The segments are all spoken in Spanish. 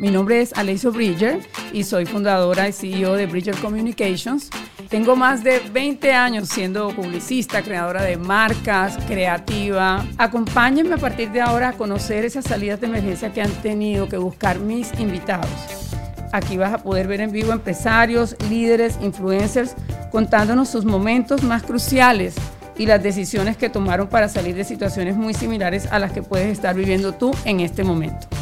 Mi nombre es Alessio Bridger y soy fundadora y CEO de Bridger Communications. Tengo más de 20 años siendo publicista, creadora de marcas, creativa. Acompáñenme a partir de ahora a conocer esas salidas de emergencia que han tenido que buscar mis invitados. Aquí vas a poder ver en vivo empresarios, líderes, influencers, contándonos sus momentos más cruciales y las decisiones que tomaron para salir de situaciones muy similares a las que puedes estar viviendo tú en este momento.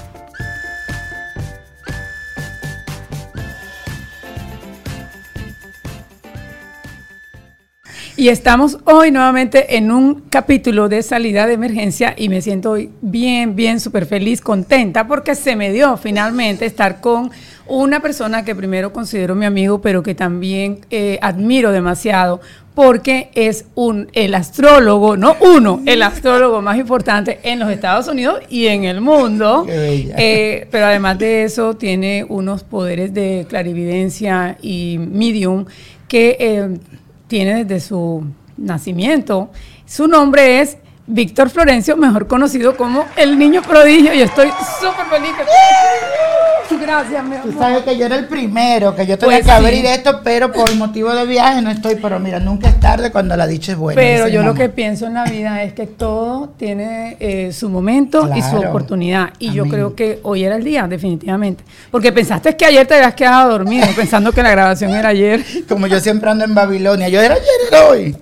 Y estamos hoy nuevamente en un capítulo de salida de emergencia y me siento hoy bien, bien, súper feliz, contenta porque se me dio finalmente estar con una persona que primero considero mi amigo, pero que también eh, admiro demasiado porque es un, el astrólogo, no uno, el astrólogo más importante en los Estados Unidos y en el mundo. Eh, pero además de eso tiene unos poderes de clarividencia y medium que eh, tiene desde su nacimiento. Su nombre es Víctor Florencio, mejor conocido como el niño prodigio, y estoy súper feliz. Gracias, mi amor. Tú sabes que yo era el primero, que yo tenía pues que abrir esto, pero por motivo de viaje no estoy, pero mira, nunca es tarde cuando la dicha es buena. Pero yo lo que pienso en la vida es que todo tiene eh, su momento y su oportunidad, y yo creo que hoy era el día, definitivamente. Porque pensaste que ayer te habías quedado dormido, pensando que la grabación era ayer. Como yo siempre ando en Babilonia, yo era ayer, era hoy.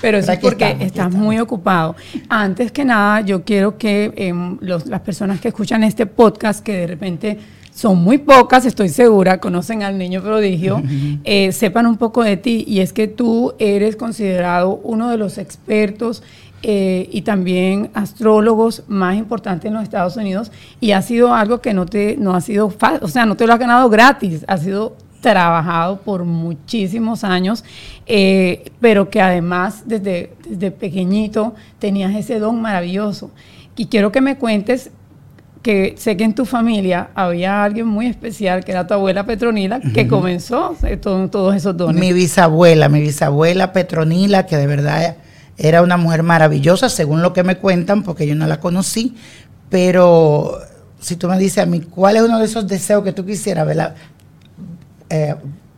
Pero eso es porque estás muy ocupado. Antes que nada, yo quiero que em, las personas que escuchan este podcast, que de repente son muy pocas, estoy segura, conocen al niño prodigio, eh, sepan un poco de ti. Y es que tú eres considerado uno de los expertos eh, y también astrólogos más importantes en los Estados Unidos. Y ha sido algo que no te no ha sido fácil, o sea, no te lo has ganado gratis, ha sido trabajado por muchísimos años, eh, pero que además desde, desde pequeñito tenías ese don maravilloso. Y quiero que me cuentes que sé que en tu familia había alguien muy especial, que era tu abuela Petronila, que comenzó eh, todos esos dones. Mi bisabuela, mi bisabuela Petronila, que de verdad era una mujer maravillosa, según lo que me cuentan, porque yo no la conocí, pero si tú me dices a mí, ¿cuál es uno de esos deseos que tú quisieras verla, eh,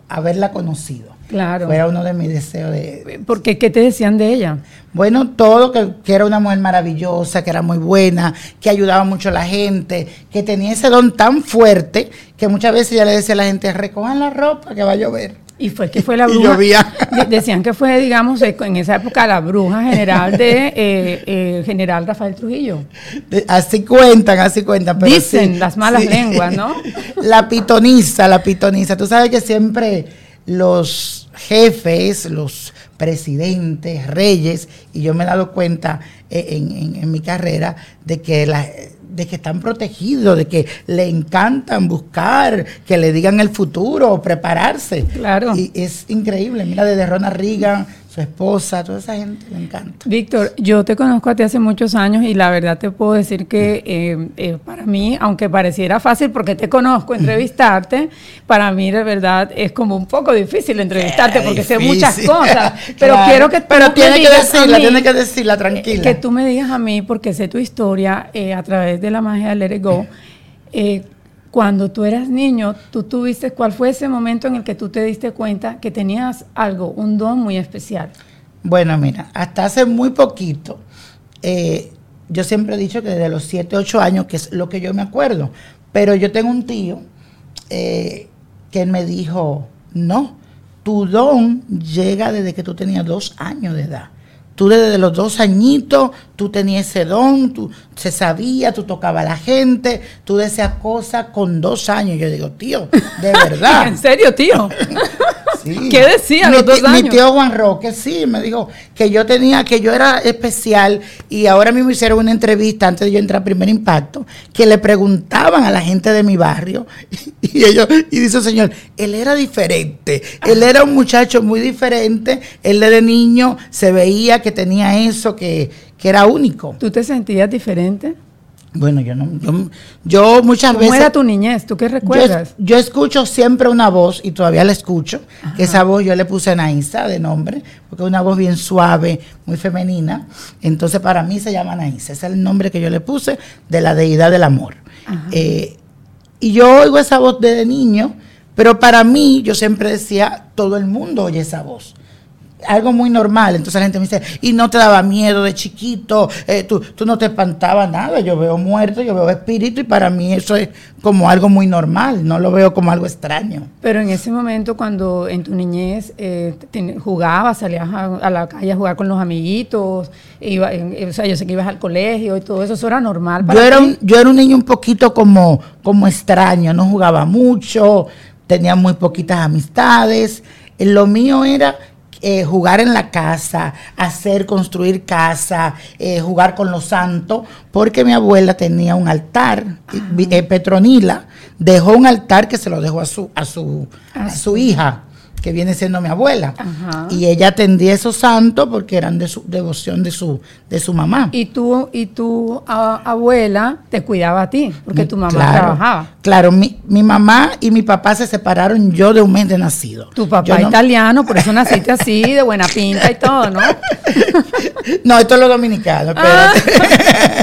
haberla conocido. Claro. Era uno de mis deseos de... Porque, ¿qué te decían de ella? Bueno, todo, que, era una mujer maravillosa, que era muy buena, que ayudaba mucho a la gente, que tenía ese don tan fuerte que muchas veces ya le decía a la gente, recojan la ropa que va a llover. Y fue que fue la bruja. Decían que fue, digamos, eh, en esa época la bruja general de eh, eh, general Rafael Trujillo. así cuentan, así cuentan. Dicen las malas lenguas, ¿no? La pitoniza, la pitoniza. Tú sabes que siempre los jefes, los presidentes, reyes, y yo me he dado cuenta en, en mi carrera de que la de que están protegidos, de que le encantan buscar, que le digan el futuro, prepararse. Claro. Y es increíble. Mira, desde Ronald Reagan su esposa, toda esa gente me encanta. Víctor, yo te conozco a ti hace muchos años y la verdad te puedo decir que eh, eh, para mí, aunque pareciera fácil porque te conozco, entrevistarte, para mí de verdad es como un poco difícil entrevistarte porque sé muchas cosas, pero quiero que pero tiene que decirla, tiene que decirla tranquila. Que tú me digas a mí porque sé tu historia eh, a través de la magia de Let It Go. Cuando tú eras niño, tú tuviste, ¿cuál fue ese momento en el que tú te diste cuenta que tenías algo, un don muy especial? Bueno, mira, hasta hace muy poquito, eh, yo siempre he dicho que desde los 7, 8 años, que es lo que yo me acuerdo, pero yo tengo un tío eh, que me dijo, no, tu don llega desde que tú tenías dos años de edad. Tú desde los dos añitos, tú tenías ese don, tú, se sabía, tú tocabas a la gente, tú decías cosas con dos años. Yo digo, tío, de verdad. ¿En serio, tío? ¿Qué decía mi, los dos años? Mi tío Juan Roque, sí, me dijo que yo tenía, que yo era especial y ahora mismo hicieron una entrevista antes de yo entrar a Primer Impacto, que le preguntaban a la gente de mi barrio y, ellos, y dice el señor, él era diferente, él era un muchacho muy diferente, él de niño se veía que tenía eso, que, que era único. ¿Tú te sentías diferente? Bueno, yo no, yo, muchas veces. ¿Cómo era tu niñez? ¿Tú qué recuerdas? Yo, escucho siempre una voz y todavía la escucho. Que esa voz yo le puse Naisa de nombre, porque es una voz bien suave, muy femenina. Entonces para mí se llama Naisa. Ese es el nombre que yo le puse de la deidad del amor. Eh, Y yo oigo esa voz desde niño, pero para mí yo siempre decía, todo el mundo oye esa voz algo muy normal. Entonces la gente me dice, y no te daba miedo de chiquito, eh, tú, tú, no te espantabas nada, yo veo muerto, yo veo espíritu y para mí eso es como algo muy normal, no lo veo como algo extraño. Pero en ese momento cuando en tu niñez eh, jugabas, salías a, la calle a jugar con los amiguitos, iba, o sea, yo sé que ibas al colegio y todo eso, eso era normal. Para yo, era un, yo era un niño un poquito como, como extraño, no jugaba mucho, tenía muy poquitas amistades. Lo mío era eh, jugar en la casa, hacer, construir casa, eh, jugar con los santos, porque mi abuela tenía un altar, eh, Petronila dejó un altar que se lo dejó a su, a su, a su hija que viene siendo mi abuela. Y ella atendía esos santos porque eran de su devoción de su, de su mamá. Y tú, y tu abuela te cuidaba a ti, porque tu mamá trabajaba. Claro, mi, mi, mamá y mi papá se separaron yo de un mes de nacido. Tu papá italiano, por eso naciste así, de buena pinta y todo, ¿no? no, esto es lo dominicano, ah.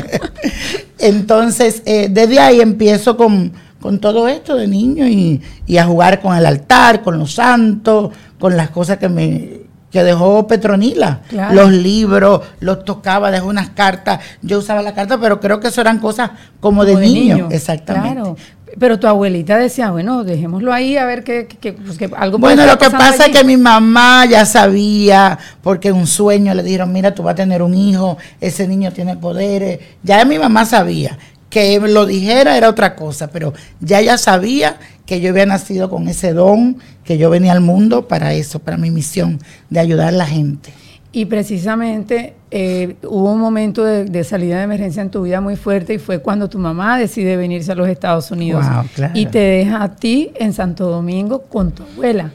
Entonces, eh, desde ahí empiezo con con todo esto de niño y, a jugar con el altar, con los santos, con las cosas que me que dejó Petronila, los libros, los tocaba, dejó unas cartas, yo usaba la carta, pero creo que eso eran cosas como, de, niño. exactamente. Claro. Pero tu abuelita decía, bueno, dejémoslo ahí a ver qué, pues, algo Bueno, lo que pasa es que mi mamá ya sabía, porque un sueño le dijeron, mira, tú vas a tener un hijo, ese niño tiene poderes. Ya mi mamá sabía que lo dijera era otra cosa, pero ya ella sabía que yo había nacido con ese don, que yo venía al mundo para eso, para mi misión, de ayudar a la gente. Y precisamente eh, hubo un momento de, salida de emergencia en tu vida muy fuerte y fue cuando tu mamá decide venirse a los Estados Unidos y te deja a ti en Santo Domingo con tu abuela.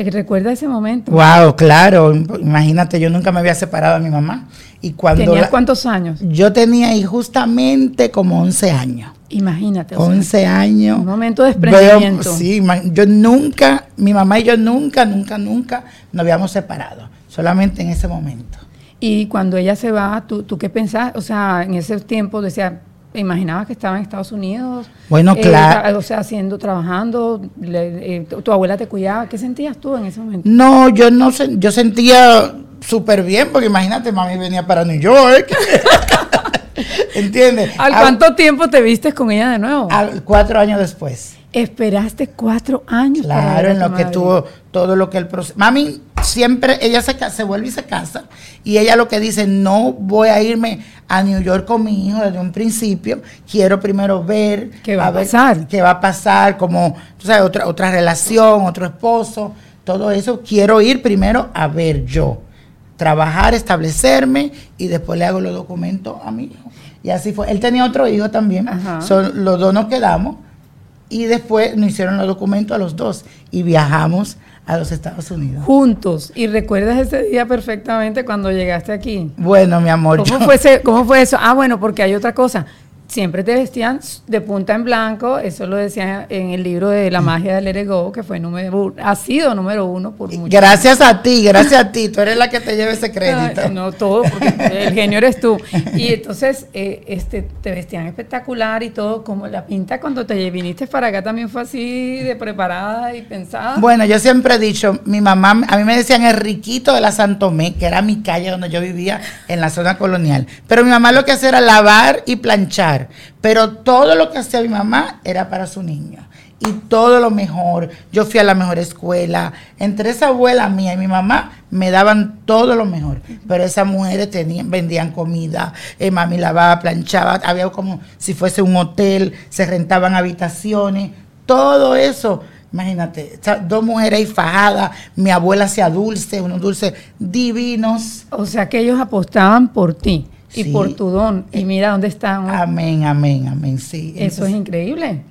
Eh, ¿Recuerda ese momento? Wow, claro. Imagínate, yo nunca me había separado de mi mamá. Y cuando ¿Tenías cuántos años? Yo tenía ahí justamente como 11 años. Imagínate. 11 años. Un momento de desprendimiento. sí, yo nunca, mi mamá y yo nunca, nunca, nunca nos habíamos separado. Solamente en ese momento. Y cuando ella se va, ¿tú, tú qué pensás? O sea, en ese tiempo decía, imaginabas que estaba en Estados Unidos? Bueno, eh, claro. o sea, haciendo, trabajando, eh, tu, abuela te cuidaba. ¿Qué sentías tú en ese momento? No, yo no yo sentía súper bien, porque imagínate, mami venía para New York. ¿Entiendes? ¿Al cuánto tiempo te viste con ella de nuevo? cuatro años después. Esperaste cuatro años. Claro, en lo que tuvo todo lo que el proceso. Mami siempre, ella se, se vuelve y se casa. Y ella lo que dice, no voy a irme a New York con mi hijo desde un principio. Quiero primero ver. ¿Qué va a, pasar? ¿Qué va a pasar? Como, tú sabes, otra, otra relación, otro esposo. Todo eso. Quiero ir primero a ver yo trabajar, establecerme y después le hago los documentos a mi hijo. Y así fue. Él tenía otro hijo también. Son, los dos nos quedamos y después nos hicieron los documentos a los dos y viajamos a los Estados Unidos. Juntos. ¿Y recuerdas ese día perfectamente cuando llegaste aquí? Bueno, mi amor. ¿Cómo, fue, ¿cómo fue eso? Ah, bueno, porque hay otra cosa siempre te vestían de punta en blanco, eso lo decía en el libro de La magia del Erego, que fue número ha sido número uno por mucho Gracias a ti, gracias a ti, tú eres la que te lleva ese crédito. no, todo, porque el genio eres tú. Y entonces eh, este, te vestían espectacular y todo, como la pinta cuando te viniste para acá también fue así de preparada y pensada. Bueno, yo siempre he dicho, mi mamá, a mí me decían el riquito de la Santomé, que era mi calle donde yo vivía en la zona colonial, pero mi mamá lo que hacía era lavar y planchar. Pero todo lo que hacía mi mamá era para su niño. Y todo lo mejor. Yo fui a la mejor escuela. Entre esa abuela mía y mi mamá me daban todo lo mejor. Pero esas mujeres tenían, vendían comida. Eh, mami lavaba, planchaba. Había como si fuese un hotel. Se rentaban habitaciones. Todo eso. Imagínate, dos mujeres ahí fajadas, mi abuela hacía dulce, unos dulces divinos. O sea que ellos apostaban por ti y por tu don. Y mira dónde están. Amén, amén, amén, sí. Eso es increíble.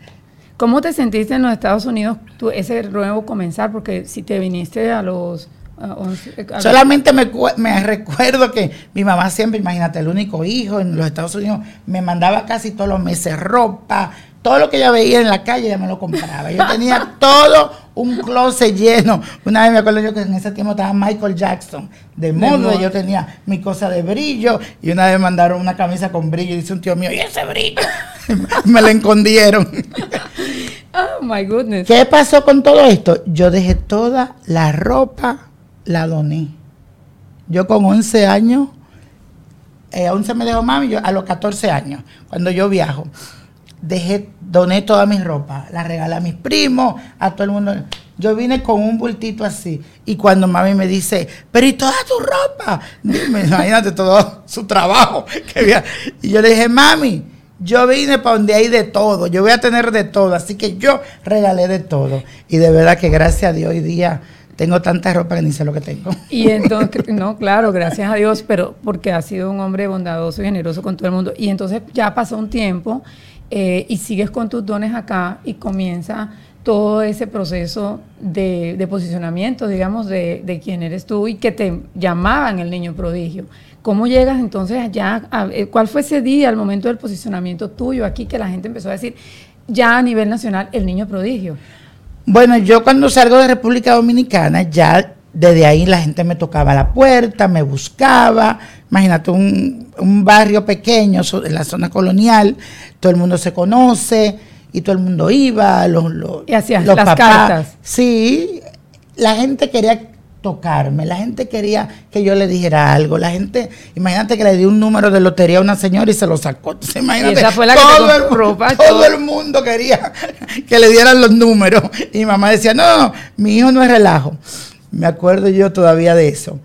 ¿Cómo te sentiste en los Estados Unidos, tú, ese nuevo comenzar? Porque si te viniste a los... Solamente me, me, recuerdo que mi mamá siempre, imagínate, el único hijo en los Estados Unidos, me mandaba casi todos los meses ropa, todo lo que ella veía en la calle ella me lo compraba. Yo tenía todo un closet lleno. Una vez me acuerdo yo que en ese tiempo estaba Michael Jackson de moda. Yo tenía mi cosa de brillo y una vez mandaron una camisa con brillo y dice un tío mío, ¿y ese brillo? me la escondieron. Oh my goodness. ¿Qué pasó con todo esto? Yo dejé toda la ropa, la doné. Yo con 11 años, eh, 11 me dejó mami, yo a los 14 años, cuando yo viajo, dejé, doné toda mi ropa, la regalé a mis primos, a todo el mundo. Yo vine con un bultito así. Y cuando mami me dice, pero ¿y toda tu ropa? Dime, imagínate todo su trabajo. Que había. Y yo le dije, mami, yo vine para donde hay de todo. Yo voy a tener de todo. Así que yo regalé de todo. Y de verdad que gracias a Dios hoy día tengo tanta ropa que ni sé lo que tengo. Y entonces, no, claro, gracias a Dios, pero porque ha sido un hombre bondadoso y generoso con todo el mundo. Y entonces ya pasó un tiempo eh, y sigues con tus dones acá y comienza todo ese proceso de, posicionamiento, digamos, de, quién eres tú y que te llamaban el niño prodigio. ¿Cómo llegas entonces allá? Eh, ¿Cuál fue ese día, el momento del posicionamiento tuyo aquí, que la gente empezó a decir ya a nivel nacional el niño prodigio? Bueno, yo cuando salgo de República Dominicana, ya desde ahí la gente me tocaba la puerta, me buscaba. Imagínate un, un barrio pequeño en la zona colonial, todo el mundo se conoce y todo el mundo iba, los, los, y hacías las cartas. Sí, la gente quería tocarme, la gente quería que yo le dijera algo, la gente, imagínate que le di un número de lotería a una señora y se lo sacó, imagínate, esa fue la todo, que el, ropa, todo el mundo quería que le dieran los números. Y mi mamá decía, no, no, mi hijo no es relajo, me acuerdo yo todavía de eso,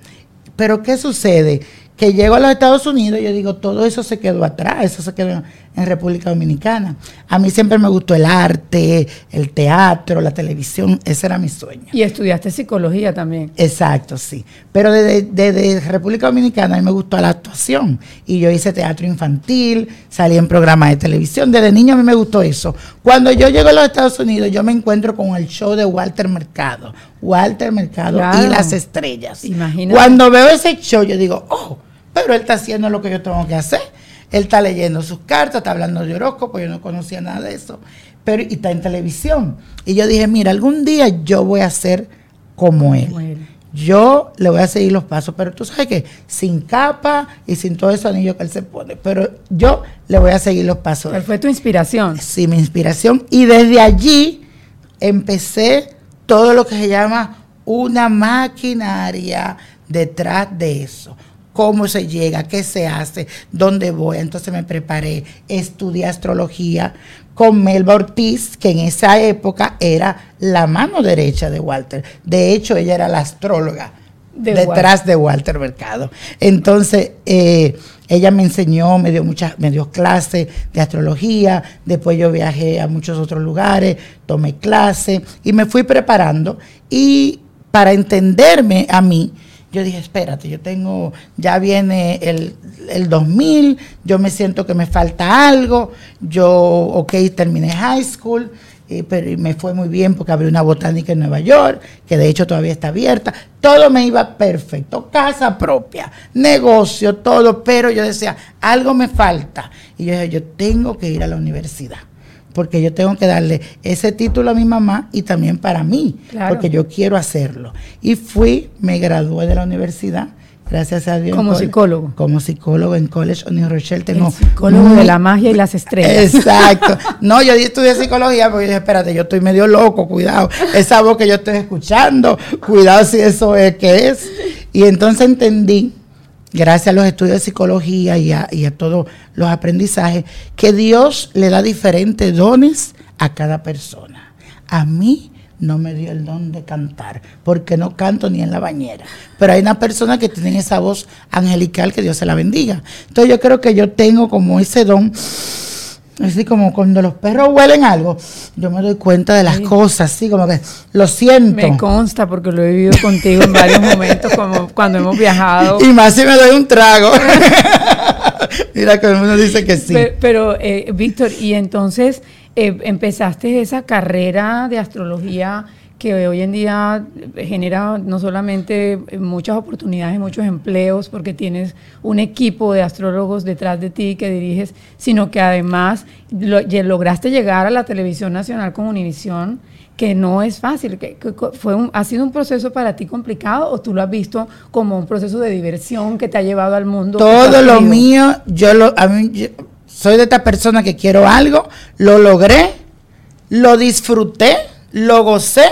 pero ¿qué sucede? que llego a los Estados Unidos, yo digo, todo eso se quedó atrás, eso se quedó en República Dominicana. A mí siempre me gustó el arte, el teatro, la televisión, ese era mi sueño. Y estudiaste psicología también. Exacto, sí. Pero desde, República Dominicana a mí me gustó la actuación y yo hice teatro infantil, salí en programas de televisión, desde niño a mí me gustó eso. Cuando yo llego a los Estados Unidos, yo me encuentro con el show de Walter Mercado, Walter Mercado y las estrellas. Imagínate. Cuando veo ese show, yo digo, oh, pero él está haciendo lo que yo tengo que hacer. Él está leyendo sus cartas, está hablando de horóscopo, yo no conocía nada de eso. Pero y está en televisión. Y yo dije, mira, algún día yo voy a ser como él. Yo le voy a seguir los pasos, pero tú sabes que sin capa y sin todo ese anillo que él se pone, pero yo le voy a seguir los pasos. ¿Cuál fue tu inspiración? Sí, mi inspiración. Y desde allí empecé todo lo que se llama una maquinaria detrás de eso cómo se llega, qué se hace, dónde voy. Entonces me preparé, estudié astrología con Melba Ortiz, que en esa época era la mano derecha de Walter. De hecho, ella era la astróloga detrás de Walter Mercado. Entonces, eh, ella me enseñó, me dio muchas, me dio clases de astrología, después yo viajé a muchos otros lugares, tomé clases y me fui preparando. Y para entenderme a mí, yo dije, espérate, yo tengo, ya viene el, el 2000, yo me siento que me falta algo, yo, ok, terminé high school, eh, pero me fue muy bien porque abrí una botánica en Nueva York, que de hecho todavía está abierta, todo me iba perfecto, casa propia, negocio, todo, pero yo decía, algo me falta. Y yo dije, yo tengo que ir a la universidad porque yo tengo que darle ese título a mi mamá y también para mí, porque yo quiero hacerlo. Y fui, me gradué de la universidad, gracias a Dios. Como psicólogo. Como psicólogo en College New Rochelle. Tengo psicólogo de la magia y las estrellas. Exacto. No, yo estudié psicología porque dije, espérate, yo estoy medio loco, cuidado. Esa voz que yo estoy escuchando, cuidado si eso es que es. Y entonces entendí gracias a los estudios de psicología y a, todos los aprendizajes, que Dios le da diferentes dones a cada persona. A mí no me dio el don de cantar, porque no canto ni en la bañera. Pero hay una persona que tiene esa voz angelical que Dios se la bendiga. Entonces yo creo que yo tengo como ese don Así como cuando los perros huelen algo, yo me doy cuenta de las cosas, así como que lo siento. Me consta porque lo he vivido contigo en varios momentos, como cuando hemos viajado. Y más si me doy un trago. Mira que uno dice que sí. Pero, eh, Víctor, y entonces eh, empezaste esa carrera de astrología que hoy en día genera no solamente muchas oportunidades, muchos empleos, porque tienes un equipo de astrólogos detrás de ti que diriges, sino que además lograste llegar a la televisión nacional con Univisión, que no es fácil. Que, fue ¿Ha sido un proceso para ti complicado o tú lo has visto como un proceso de diversión que te ha llevado al mundo? Todo lo mío, yo lo, a mí, soy de esta persona que quiero algo, lo logré lo disfruté, lo gocé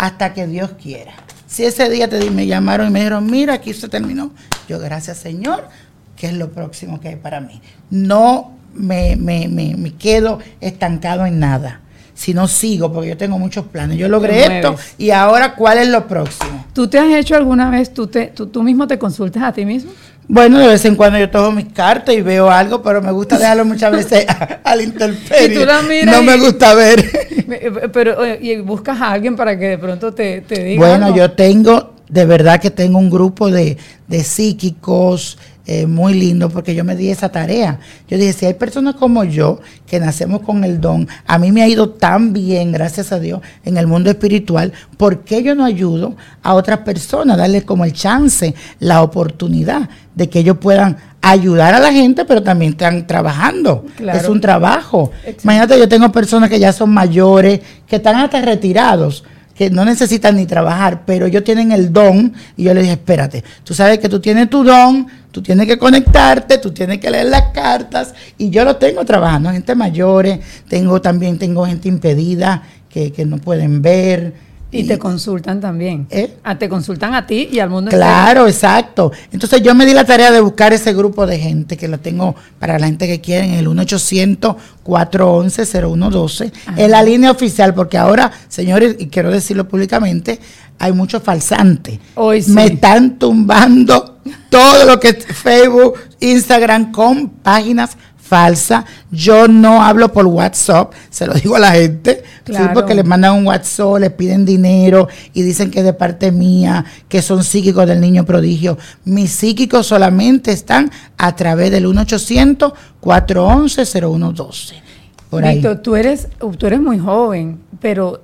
hasta que Dios quiera. Si ese día te me llamaron y me dijeron, mira, aquí se terminó, yo gracias Señor, que es lo próximo que hay para mí. No me, me, me, me quedo estancado en nada si no sigo, porque yo tengo muchos planes. Yo logré esto y ahora, ¿cuál es lo próximo? ¿Tú te has hecho alguna vez, tú, te, tú, tú mismo te consultas a ti mismo? Bueno, de vez en cuando yo tomo mis cartas y veo algo, pero me gusta dejarlo muchas veces al interperio. no me gusta ver. Pero y buscas a alguien para que de pronto te, te diga. Bueno, yo tengo, de verdad que tengo un grupo de, de psíquicos, eh, muy lindo porque yo me di esa tarea. Yo dije, si hay personas como yo que nacemos con el don, a mí me ha ido tan bien, gracias a Dios, en el mundo espiritual, ¿por qué yo no ayudo a otras personas, darles como el chance, la oportunidad de que ellos puedan ayudar a la gente, pero también están trabajando. Es un trabajo. Imagínate, yo tengo personas que ya son mayores, que están hasta retirados que no necesitan ni trabajar, pero ellos tienen el don. Y yo les dije, espérate, tú sabes que tú tienes tu don, tú tienes que conectarte, tú tienes que leer las cartas. Y yo lo tengo trabajando, gente mayores, tengo también tengo gente impedida que, que no pueden ver y, te consultan también. ¿Eh? Ah, te consultan a ti y al mundo Claro, exacto. Entonces yo me di la tarea de buscar ese grupo de gente que lo tengo para la gente que quiere en el 1-800-411-0112. Es la línea oficial porque ahora, señores, y quiero decirlo públicamente, hay muchos falsantes. Hoy Me están tumbando todo lo que es Facebook, Instagram con páginas falsa. Yo no hablo por WhatsApp, se lo digo a la gente, porque les mandan un WhatsApp, les piden dinero y dicen que de parte mía, que son psíquicos del niño prodigio. Mis psíquicos solamente están a través del 1-800-411-0112. Por Víctor, tú eres, tú eres muy joven, pero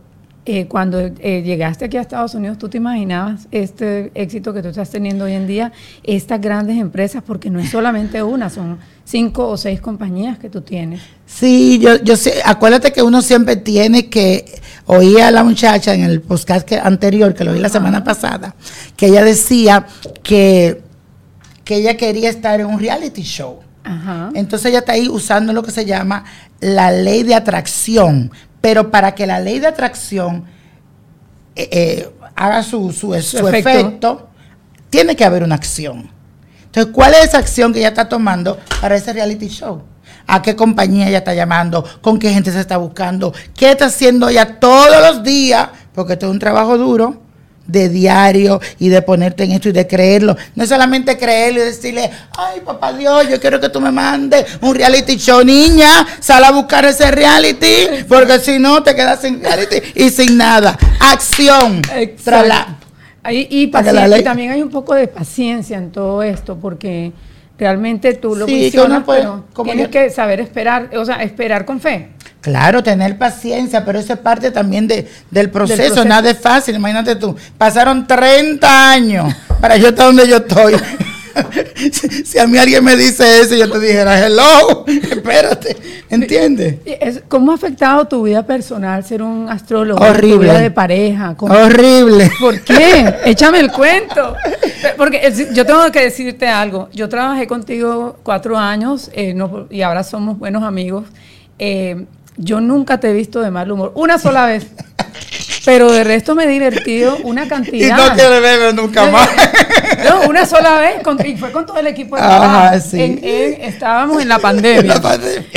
eh, cuando eh, llegaste aquí a Estados Unidos, ¿tú te imaginabas este éxito que tú estás teniendo hoy en día, estas grandes empresas? Porque no es solamente una, son cinco o seis compañías que tú tienes. Sí, yo, yo sé, acuérdate que uno siempre tiene que, oír a la muchacha en el podcast anterior, que lo oí la semana pasada, que ella decía que, que ella quería estar en un reality show. Entonces ella está ahí usando lo que se llama la ley de atracción pero para que la ley de atracción eh, eh, haga su, su, efecto. tiene que haber una acción. Entonces, ¿cuál es esa acción que ella está tomando para ese reality show? ¿A qué compañía ella está llamando? ¿Con qué gente se está buscando? ¿Qué está haciendo ella todos los días? Porque esto es un trabajo duro de diario y de ponerte en esto y de creerlo. No es solamente creerlo y decirle, ay papá Dios, yo quiero que tú me mandes un reality show, niña, sal a buscar ese reality, porque si no te quedas sin reality y sin nada. Acción. y, y también hay un poco de paciencia en todo esto, porque realmente tú lo sí, pero tienes que saber esperar, o sea, esperar con fe. Claro, tener paciencia, pero eso es parte también de, del, proceso. Nada es fácil, imagínate tú. Pasaron 30 años para yo estar donde yo estoy. si, a mí alguien me dice eso, yo te dijera, hello, espérate, ¿entiendes? ¿Cómo ha afectado tu vida personal ser un astrólogo? Horrible. Tu vida de pareja. Horrible. ¿Por qué? Échame el cuento. Porque yo tengo que decirte algo. Yo trabajé contigo cuatro años eh, y ahora somos buenos amigos. Eh, yo nunca te he visto de mal humor. Una sola vez. Pero de resto me he divertido una cantidad. Y no quiere beber nunca más. No, una sola vez y fue con todo el equipo de Ajá, sí. estábamos en la pandemia,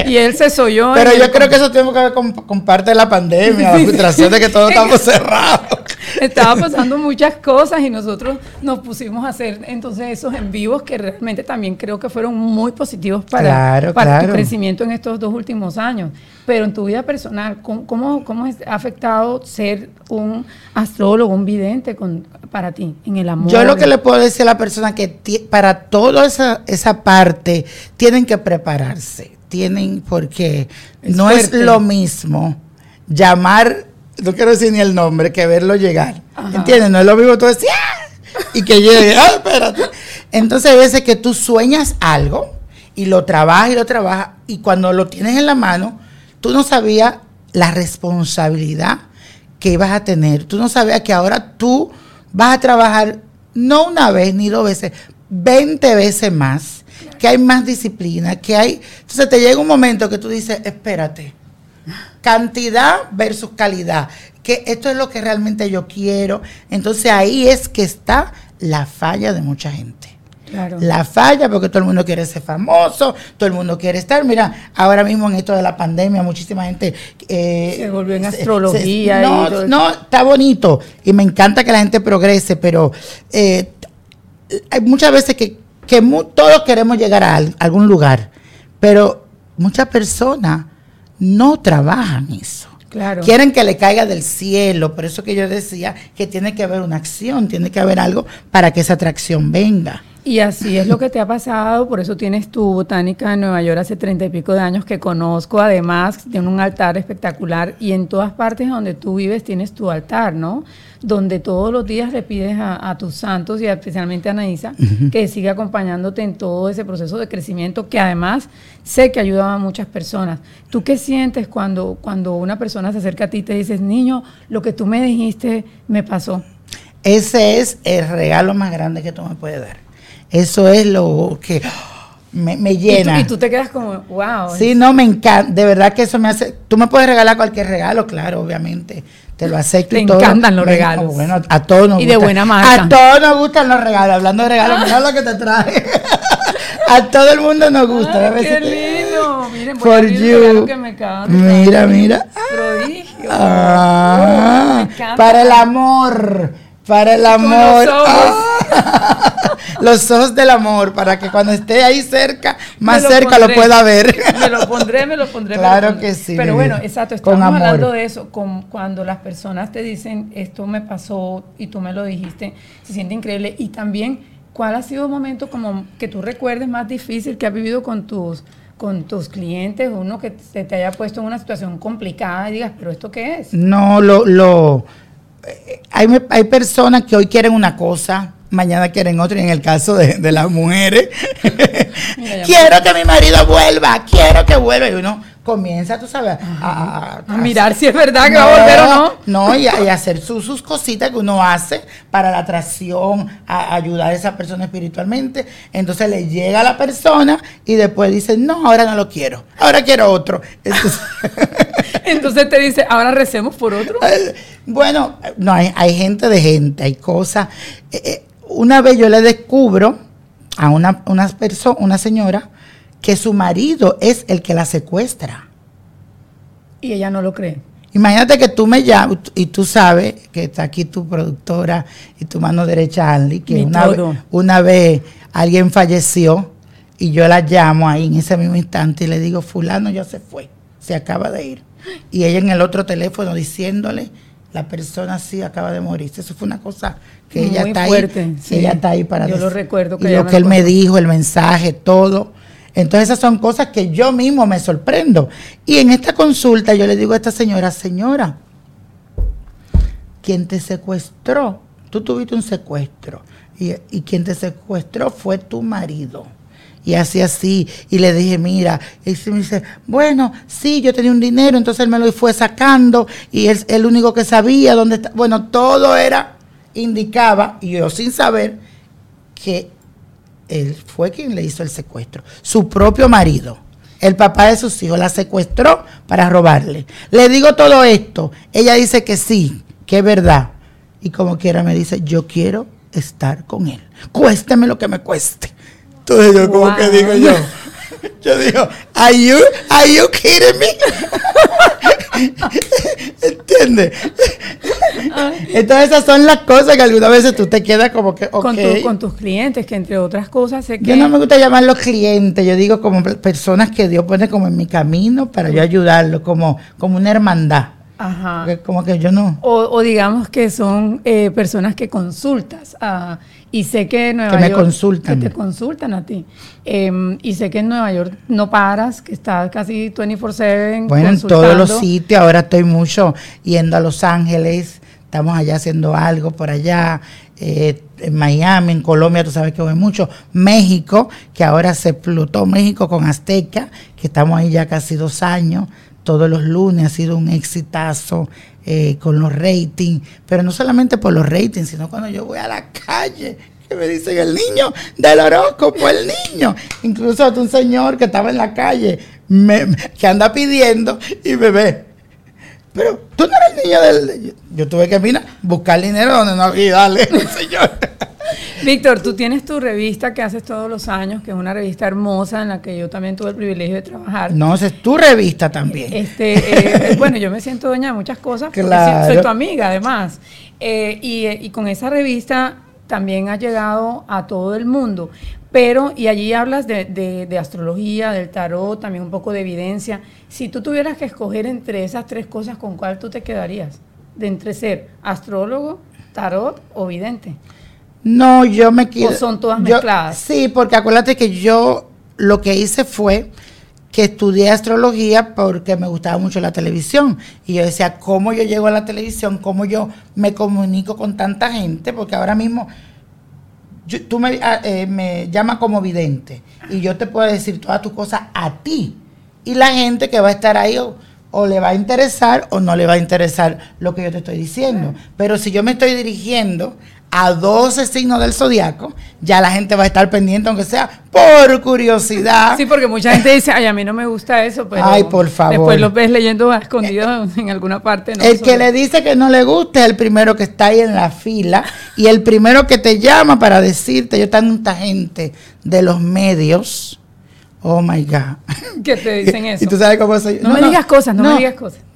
Y él se soyó. Pero yo creo que eso tiene que ver con, parte de la pandemia, la frustración de que todos estamos cerrados. Estaba pasando muchas cosas y nosotros nos pusimos a hacer entonces esos en vivos que realmente también creo que fueron muy positivos para, para tu crecimiento en estos dos últimos años. Pero en tu vida personal, ¿cómo, cómo, ha afectado ser un astrólogo, un vidente con, para ti en el amor? Yo lo que le puedo decir a la persona que para toda esa, esa parte tienen que prepararse, tienen porque no es lo mismo llamar, no quiero decir ni el nombre, que verlo llegar. ¿Entiendes? No es lo mismo tú decir, ¡Ah! y que llegue, ¡ay, espérate! Entonces, a veces que tú sueñas algo y lo trabajas y lo trabajas, y cuando lo tienes en la mano, tú no sabías la responsabilidad que ibas a tener. Tú no sabías que ahora tú vas a trabajar no una vez ni dos veces, 20 veces más, que hay más disciplina, que hay... Entonces te llega un momento que tú dices, espérate, cantidad versus calidad. Que esto es lo que realmente yo quiero. Entonces ahí es que está la falla de mucha gente. La falla porque todo el mundo quiere ser famoso, todo el mundo quiere estar. Mira, ahora mismo en esto de la pandemia, muchísima gente. Eh, se volvió en astrología. no, no, está bonito y me encanta que la gente progrese, pero eh, hay muchas veces que, todos queremos llegar a algún lugar, pero muchas personas no trabajan eso. Claro. Quieren que le caiga del cielo, por eso que yo decía que tiene que haber una acción, tiene que haber algo para que esa atracción venga. Y así es lo que te ha pasado, por eso tienes tu botánica en Nueva York hace treinta y pico de años que conozco, además tiene un altar espectacular y en todas partes donde tú vives tienes tu altar, ¿no? Donde todos los días le pides a, tus santos y especialmente a Anaísa que siga acompañándote en todo ese proceso de crecimiento que además sé que ayuda a muchas personas. ¿Tú qué sientes cuando, cuando una persona se acerca a ti y te dices, niño, lo que tú me dijiste me pasó? Ese es el regalo más grande que tú me puedes dar eso es lo que me, llena. Y tú, te quedas como, wow. Sí, no, me encanta. De verdad que eso me hace. Tú me puedes regalar cualquier regalo, claro, obviamente. Te lo acepto Te encantan los regalos. Bueno, a todos nos Y de buena marca. A todos nos gustan los regalos. Hablando de regalos, mira lo que te traje. a todo el mundo nos gusta. qué lindo. Miren, For you. Que me mira, mira. Prodigio. Ah, para el amor. Para el amor. los ojos del amor, para que cuando esté ahí cerca, más cerca lo pueda ver. me lo pondré, me lo pondré. Claro que sí. Pero bueno, exacto, estamos hablando de eso, con, cuando las personas te dicen, esto me pasó y tú me lo dijiste, se siente increíble. Y también, ¿cuál ha sido un momento como que tú recuerdes más difícil que has vivido con tus con tus clientes, uno que se te haya puesto en una situación complicada y digas, pero ¿esto qué es? No, lo, lo, eh, hay, hay personas que hoy quieren una cosa, mañana quieren otra, y en el caso de, las mujeres, quiero que mi marido vuelva, quiero que vuelva, y uno comienza, tú sabes, a, mirar si es verdad que va a volver o no. No, y, a, hacer sus, cositas que uno hace para la atracción, a, ayudar a esa persona espiritualmente. Entonces le llega a la persona y después dice, no, ahora no lo quiero, ahora quiero otro. Entonces, te dice, ahora recemos por otro. Bueno, no, hay, hay gente de gente, hay cosas. Eh, eh, una vez yo le descubro a una, una, persona, una señora que su marido es el que la secuestra. Y ella no lo cree. Imagínate que tú me llamas y tú sabes que está aquí tu productora y tu mano derecha, Andy, que una vez, una vez alguien falleció y yo la llamo ahí en ese mismo instante y le digo, fulano ya se fue, se acaba de ir. Y ella en el otro teléfono diciéndole, la persona sí acaba de morir. Eso fue una cosa que ella está fuerte, ahí. Ella está ahí para Yo lo recuerdo. Que y lo que él me dijo, el mensaje, todo. Entonces esas son cosas que yo mismo me sorprendo. Y en esta consulta yo le digo a esta señora, señora, quien te secuestró, tú tuviste un secuestro y, y quien te secuestró fue tu marido. Y así, así. Y le dije, mira, y me dice, bueno, sí, yo tenía un dinero, entonces él me lo fue sacando y él el único que sabía dónde está. Bueno, todo era, indicaba, y yo sin saber, que él fue quien le hizo el secuestro. Su propio marido, el papá de sus hijos, la secuestró para robarle. Le digo todo esto. Ella dice que sí, que es verdad. Y como quiera me dice, yo quiero estar con él. Cuésteme lo que me cueste. Entonces yo como que digo yo, yo digo, are you, are you kidding me? ¿Entiendes? Entonces esas son las cosas que algunas veces tú te quedas como que, okay. con, tus clientes, que entre otras cosas sé que... Yo no me gusta llamarlos clientes, yo digo como personas que Dios pone como en mi camino para yo ayudarlos, como, como una hermandad. Ajá. como que yo no. O, digamos que son eh, personas que consultas. Ah, y sé que en Nueva que me consultan. Que te consultan a ti. Em, y sé que en Nueva York no paras, que estás casi 24/7. Bueno, en todos los sitios. Ahora estoy mucho yendo a Los Ángeles. Estamos allá haciendo algo por allá. Eh, en Miami, en Colombia, tú sabes que voy mucho. México, que ahora se explotó México con Azteca, que estamos ahí ya casi dos años todos los lunes, ha sido un exitazo eh, con los ratings, pero no solamente por los ratings, sino cuando yo voy a la calle, que me dicen el niño del horóscopo, el niño. Incluso un señor que estaba en la calle, que anda pidiendo y me ve pero tú no eres el niño del... Yo tuve que mira, buscar dinero donde no había dale, señor. Víctor, tú tienes tu revista que haces todos los años, que es una revista hermosa en la que yo también tuve el privilegio de trabajar. No, es tu revista también. Este, eh, bueno, yo me siento dueña de muchas cosas, claro. soy tu amiga además. Eh, y, y con esa revista también ha llegado a todo el mundo. Pero, y allí hablas de, de, astrología, del tarot, también un poco de evidencia. Si tú tuvieras que escoger entre esas tres cosas, ¿con cuál tú te quedarías? De entre ser astrólogo, tarot o vidente. No, yo me quiero. ¿O son todas mezcladas? Sí, porque acuérdate que yo lo que hice fue que estudié astrología porque me gustaba mucho la televisión. Y yo decía, ¿cómo yo llego a la televisión? ¿Cómo yo me comunico con tanta gente? Porque ahora mismo tú me, ah, eh, me llamas como vidente y yo te puedo decir todas tus cosas a ti. Y la gente que va a estar ahí o, le va a interesar o no le va a interesar lo que yo te estoy diciendo. Pero si yo me estoy dirigiendo a 12 signos del zodiaco, ya la gente va a estar pendiente, aunque sea por curiosidad. Sí, porque mucha gente dice, ay, a mí no me gusta eso, pero ay, por favor. después lo ves leyendo escondido en alguna parte. el que le dice que no le gusta es el primero que está ahí en la fila y el primero que te llama para decirte, yo tanta gente de los medios, oh my God. Que te dicen eso. y tú sabes cómo soy. No, me digas cosas, no me digas cosas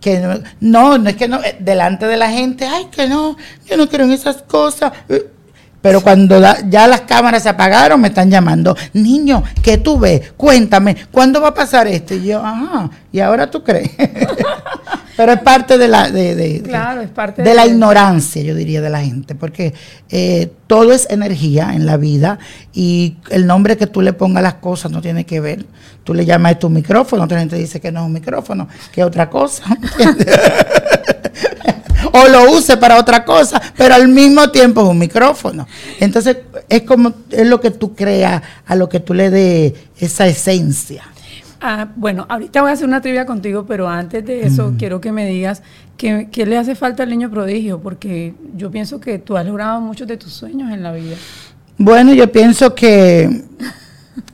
que no, no, es que no, eh, delante de la gente, ay, que no, yo no quiero en esas cosas. Eh, pero cuando ya las cámaras se apagaron, me están llamando, niño, ¿qué tú ves? Cuéntame, ¿cuándo va a pasar esto? Y yo, ajá, ¿y ahora tú crees? Pero es parte de la, de, claro, es parte de, la ignorancia, yo diría, de la gente, porque eh, todo es energía en la vida y el nombre que tú le pongas a las cosas no tiene que ver. Tú le llamas esto un micrófono, otra gente dice que no es un micrófono, que es otra cosa. o lo use para otra cosa, pero al mismo tiempo es un micrófono. Entonces, es como, es lo que tú creas, a lo que tú le des esa esencia. Ah, bueno, ahorita voy a hacer una trivia contigo, pero antes de eso quiero que me digas qué, le hace falta al niño prodigio, porque yo pienso que tú has logrado muchos de tus sueños en la vida. Bueno, yo pienso que,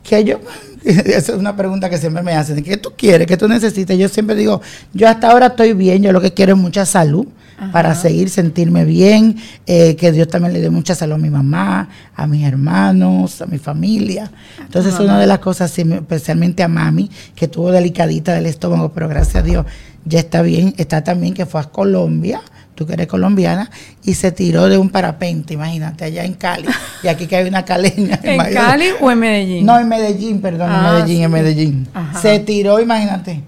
que yo, esa es una pregunta que siempre me hacen, ¿qué tú quieres? ¿Qué tú necesitas? Yo siempre digo, yo hasta ahora estoy bien, yo lo que quiero es mucha salud para seguir sentirme bien, eh, que Dios también le dé mucha salud a mi mamá, a mis hermanos, a mi familia. Entonces, una de las cosas, especialmente a mami, que tuvo delicadita del estómago, pero gracias a Dios ya está bien. Está también que fue a Colombia, tú que eres colombiana, y se tiró de un parapente, imagínate, allá en Cali. Y aquí que hay una caleña. ¿En Cali o en Medellín? No, en Medellín, perdón, en ah, Medellín, en Medellín. Se tiró, imagínate.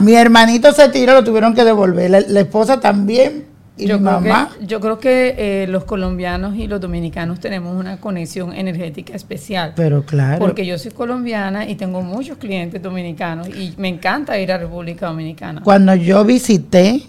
Mi hermanito se tiró, lo tuvieron que devolver. La, esposa también. Y yo mi mamá. yo creo que eh, los colombianos y los dominicanos tenemos una conexión energética especial. Pero claro. Porque yo soy colombiana y tengo muchos clientes dominicanos y me encanta ir a República Dominicana. Cuando yo visité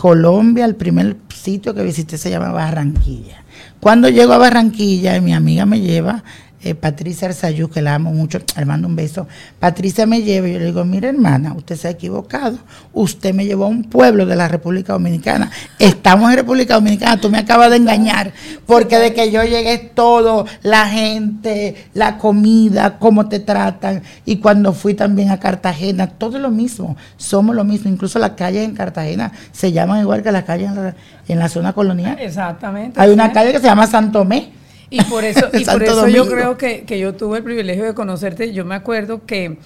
Colombia, el primer sitio que visité se llama Barranquilla. Cuando llego a Barranquilla, mi amiga me lleva eh, Patricia Arzayú, que la amo mucho, le mando un beso. Patricia me lleva y yo le digo, mire hermana, usted se ha equivocado. Usted me llevó a un pueblo de la República Dominicana. Estamos en República Dominicana, tú me acabas de engañar, porque de que yo llegué todo, la gente, la comida, cómo te tratan. Y cuando fui también a Cartagena, todo es lo mismo, somos lo mismo. Incluso las calles en Cartagena se llaman igual que las calles en la, en la zona colonial. Exactamente. Hay una calle que se llama Santomé y por eso, y por eso yo creo que, que yo tuve el privilegio de conocerte. Yo me acuerdo que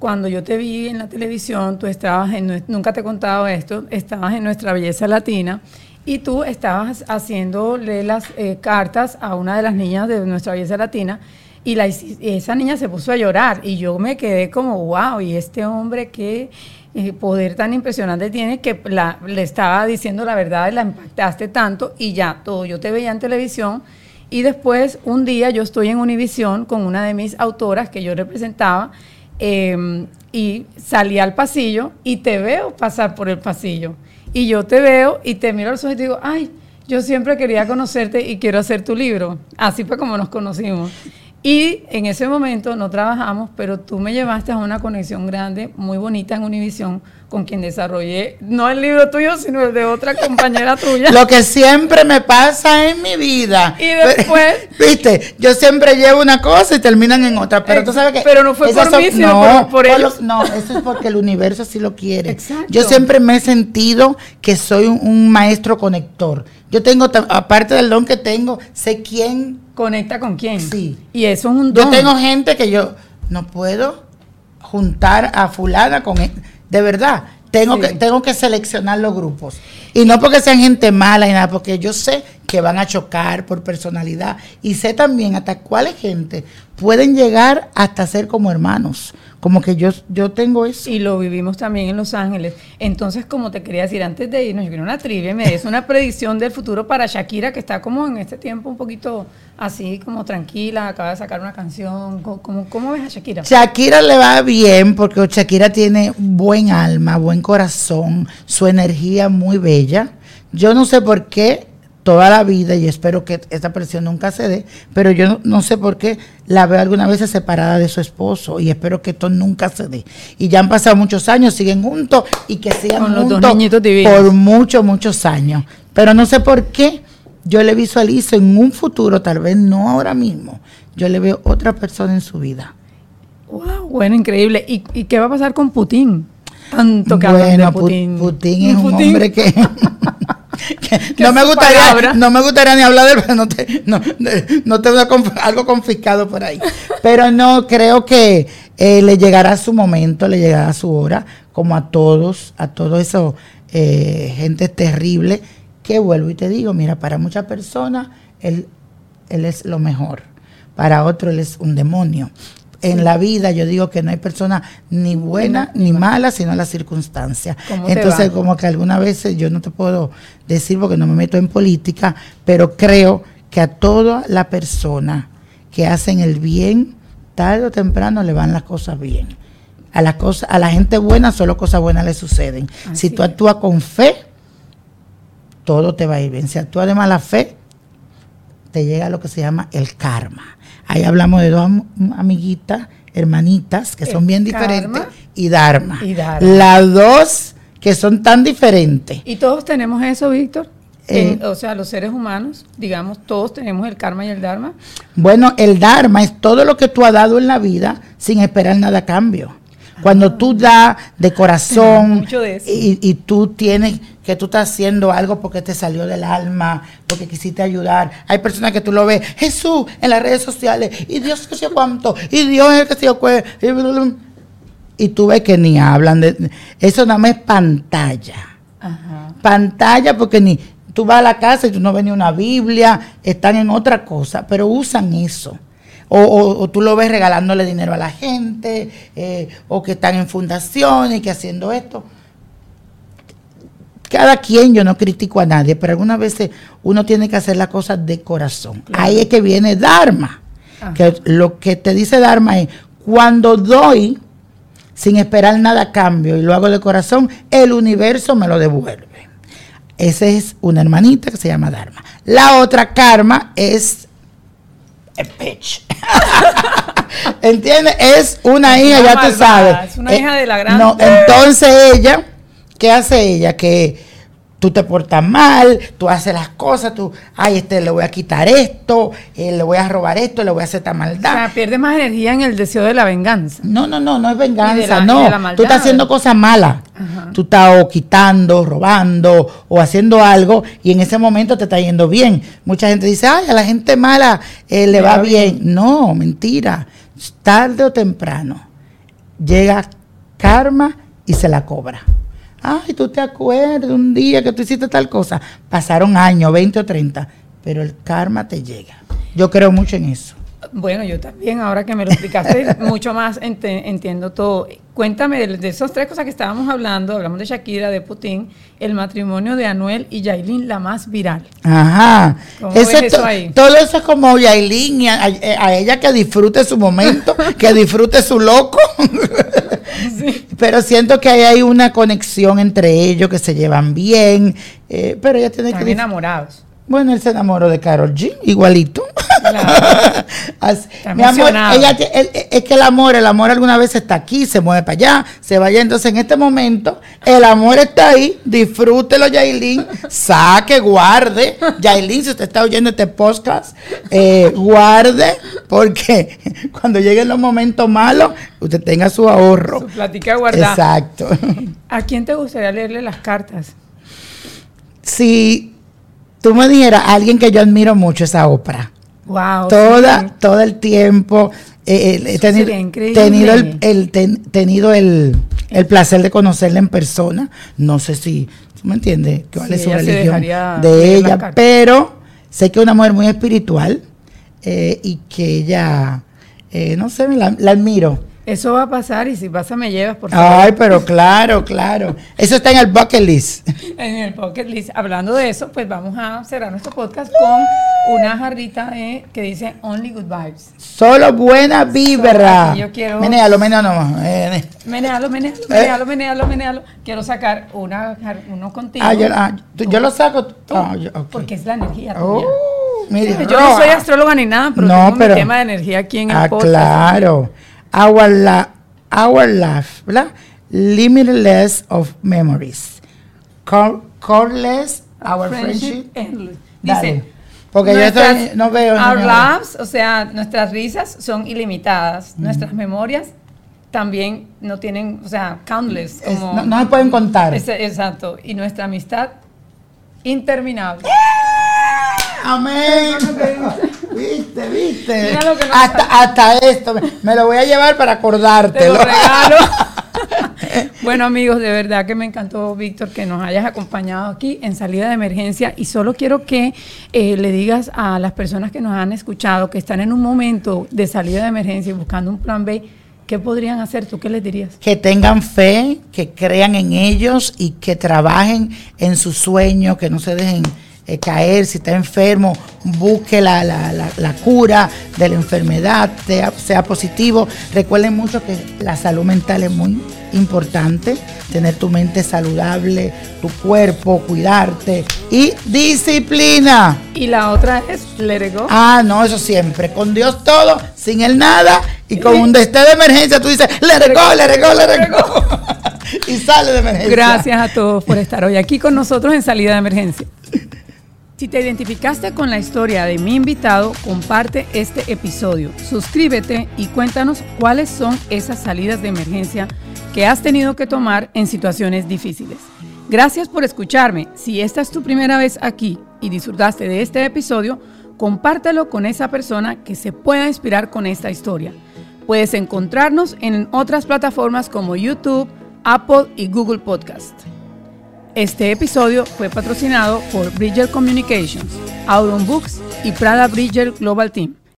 cuando yo te vi en la televisión, tú estabas en, nunca te he contado esto, estabas en Nuestra Belleza Latina y tú estabas haciéndole las eh, cartas a una de las niñas de Nuestra Belleza Latina y la, esa niña se puso a llorar y yo me quedé como, wow, y este hombre qué eh, poder tan impresionante tiene que la, le estaba diciendo la verdad y la impactaste tanto y ya todo, yo te veía en televisión y después, un día, yo estoy en Univisión con una de mis autoras que yo representaba em, y salí al pasillo y te veo pasar por el pasillo. Y yo te veo y te miro a los ojos y te digo, ay, yo siempre quería conocerte y quiero hacer tu libro. Así fue como nos conocimos. Y en ese momento no trabajamos, pero tú me llevaste a una conexión grande, muy bonita en Univisión, con quien desarrollé, no el libro tuyo, sino el de otra compañera tuya. Lo que siempre me pasa en mi vida. Y después. Viste, yo siempre llevo una cosa y terminan en otra. Pero tú sabes que. Pero no fue por mí, sino no, por, ellos. no, eso es porque el universo sí lo quiere. Exacto. Yo siempre me he sentido que soy un, maestro conector. Yo tengo, aparte del don que tengo, sé quién. Conecta con quién. Sí. Y eso es un don. Yo tengo gente que yo no puedo juntar a fulana con... E, de verdad, tengo, que, tengo que seleccionar los grupos. Y no porque sean gente mala y nada, porque yo sé que van a chocar por personalidad. Y sé también hasta cuáles gente pueden llegar hasta ser como hermanos. Como que yo, yo tengo eso. Y lo vivimos también en Los Ángeles. Entonces, como te quería decir antes de irnos, yo quiero una trivia, me des una predicción del futuro para Shakira, que está como en este tiempo un poquito así, como tranquila, acaba de sacar una canción. ¿Cómo, cómo ves a Shakira? Shakira le va bien porque Shakira tiene buen alma, buen corazón, su energía muy bella. Yo no sé por qué toda la vida y espero que esta presión nunca se dé, pero yo no, sé por qué la veo algunas veces separada de su esposo y espero que esto nunca se dé. Y ya han pasado muchos años, siguen juntos y que sigan juntos por muchos, muchos años. Pero no sé por qué yo le visualizo en un futuro, tal vez no ahora mismo, yo le veo otra persona en su vida. Wow, bueno, increíble. ¿Y, qué va a pasar con Putin? Tanto que bueno, Putin. Putin es un hombre que no me gustaría no me gustaría ni hablar de no te, no, no tengo algo confiscado por ahí. Pero no creo que eh, le llegará su momento le llegará su hora como a todos a todos esos eh, gente terrible que vuelvo y te digo mira para muchas personas él él es lo mejor para otro él es un demonio en la vida yo digo que no hay persona ni buena ni mala, sino la circunstancia. Entonces, como que algunas veces yo no te puedo decir porque no me meto en política, pero creo que a toda la persona que hacen el bien, tarde o temprano le van las cosas bien. A la, cosa, a la gente buena solo cosas buenas le suceden. si tú actúas con fe, todo te va a ir bien. Si actúas de mala fe, te llega lo que se llama el karma. Ahí hablamos de dos amiguitas, hermanitas, que son bien diferentes, y Dharma. y Las dos que son tan diferentes. ¿Y todos tenemos eso, Víctor? Eh, o sea, los seres humanos, digamos, todos tenemos el karma y el dharma. Bueno, el dharma es todo lo que tú has dado en la vida sin esperar nada a cambio. Cuando tú das de corazón Y, tú tienes que tú estás haciendo algo porque te salió del alma, porque quisiste ayudar. Hay personas que tú lo ves, Jesús, en las redes sociales, y Dios que sé cuánto, y Dios es el que se cuál. Y tú ves que ni hablan de eso, nada más es pantalla. Pantalla porque ni tú vas a la casa y tú no ves ni una Biblia, están en otra cosa, pero usan eso. O, tú lo ves regalándole dinero a la gente, eh, o que están en fundaciones, que haciendo esto. Cada quien, yo no critico a nadie, pero algunas veces uno tiene que hacer las cosas de corazón. Ahí es que viene Dharma. Que lo que te dice Dharma es, cuando doy sin esperar nada a cambio y lo hago de corazón, el universo me lo devuelve. Esa es una hermanita que se llama Dharma. La otra karma es bitch. ¿Entiendes? Es una hija, ya tú sabes. Es una hija de la gran. No, entonces ella, ¿qué hace ella? Que tú te portas mal, tú haces las cosas, tú, ay, este le voy a quitar esto, eh, le voy a robar esto, le voy a hacer esta maldad. O sea, pierde más energía en el deseo de la venganza. No, no, no, no es venganza, no. tú estás haciendo cosas malas. Tú estás o quitando, robando o haciendo algo y en ese momento te está yendo bien. Mucha gente dice, ay, a la gente mala eh, le, va, bien. No, mentira. Tarde o temprano llega karma y se la cobra. Ay, tú te acuerdas un día que tú hiciste tal cosa. Pasaron años, 20 o 30, pero el karma te llega. Yo creo mucho en eso. Bueno, yo también, ahora que me lo explicaste mucho más, entiendo todo. Cuéntame de, esas tres cosas que estábamos hablando, hablamos de Shakira, de Putin, el matrimonio de Anuel y Yailin, la más viral. Ajá. eso ahí? Todo eso es como Yailin, a, a, ella que disfrute su momento, que disfrute su loco. Pero siento que ahí hay una conexión entre ellos, que se llevan bien, eh, pero ella tiene Están que... enamorados. Bueno, él se enamoró de Carol G, igualito. mi amor, ella, es que el amor, el amor alguna vez está aquí, se mueve para allá, se vaya. Entonces, en este momento, el amor está ahí, disfrútelo, Yailin, saque, guarde. Yailin, si usted está oyendo este podcast, eh, guarde, porque cuando lleguen los momentos malos, usted tenga su ahorro. Su platica guardada. Exacto. ¿A quién te gustaría leerle las cartas? Si tú me dijeras a alguien que yo admiro mucho esa ópera. Wow. Toda, Todo el tiempo. Eh, he tenido, tenido, el, tenido el, placer de conocerla en persona. No sé si, ¿tú me entiendes? ¿Cuál es su religión de ella? Pero sé que es una mujer muy espiritual eh, y que ella, eh, no sé, la admiro. Eso va a pasar y si pasa me llevas, por favor. Ay, pero claro, claro. Eso está en el bucket list. en el bucket list. Hablando de eso, pues vamos a cerrar nuestro podcast con una jarrita que dice Only Good Vibes. Solo buena vibra. yo quiero... Menealo, menealo. Eh, menealo, menealo, menealo, menealo, menealo. Quiero sacar una, uno contigo. Ah, yo, ah, yo lo saco. Ah, Porque es la energía oh, tuya. yo no soy astróloga ni nada, pero no, tengo pero, mi tema de energía aquí en el ah, claro our, la, our life, ¿verdad? Limitless of memories. Cordless, our friendship. Dice, porque yo estoy, no veo. Our laughs, o sea, nuestras risas son ilimitadas. Mm. Nuestras memorias también no tienen, o sea, countless. Como, no, se pueden contar. exacto. Y nuestra amistad interminable. Amén. Viste, viste. hasta, hasta esto. Me, lo voy a llevar para acordártelo. Te lo regalo. bueno amigos, de verdad que me encantó Víctor que nos hayas acompañado aquí en salida de emergencia y solo quiero que eh, le digas a las personas que nos han escuchado que están en un momento de salida de emergencia y buscando un plan B, ¿qué podrían hacer? ¿Tú qué les dirías? Que tengan fe, que crean en ellos y que trabajen en su sueño, que no se dejen eh, caer, si está enfermo, busque la, cura de la enfermedad, sea, sea, positivo. Recuerden mucho que la salud mental es muy importante, tener tu mente saludable, tu cuerpo, cuidarte y disciplina. Y la otra es let go. Ah, no, eso siempre. Con Dios todo, sin él nada. Y con un destino de emergencia tú dices, let go, let go, let go. y sale de emergencia. Gracias a todos por estar hoy aquí con nosotros en Salida de Emergencia. Si te identificaste con la historia de mi invitado, comparte este episodio, suscríbete y cuéntanos cuáles son esas salidas de emergencia que has tenido que tomar en situaciones difíciles. Gracias por escucharme. Si esta es tu primera vez aquí y disfrutaste de este episodio, compártelo con esa persona que se pueda inspirar con esta historia. Puedes encontrarnos en otras plataformas como YouTube, Apple y Google Podcast. Este episodio fue patrocinado por Bridger Communications, Auron Books y Prada Bridger Global Team.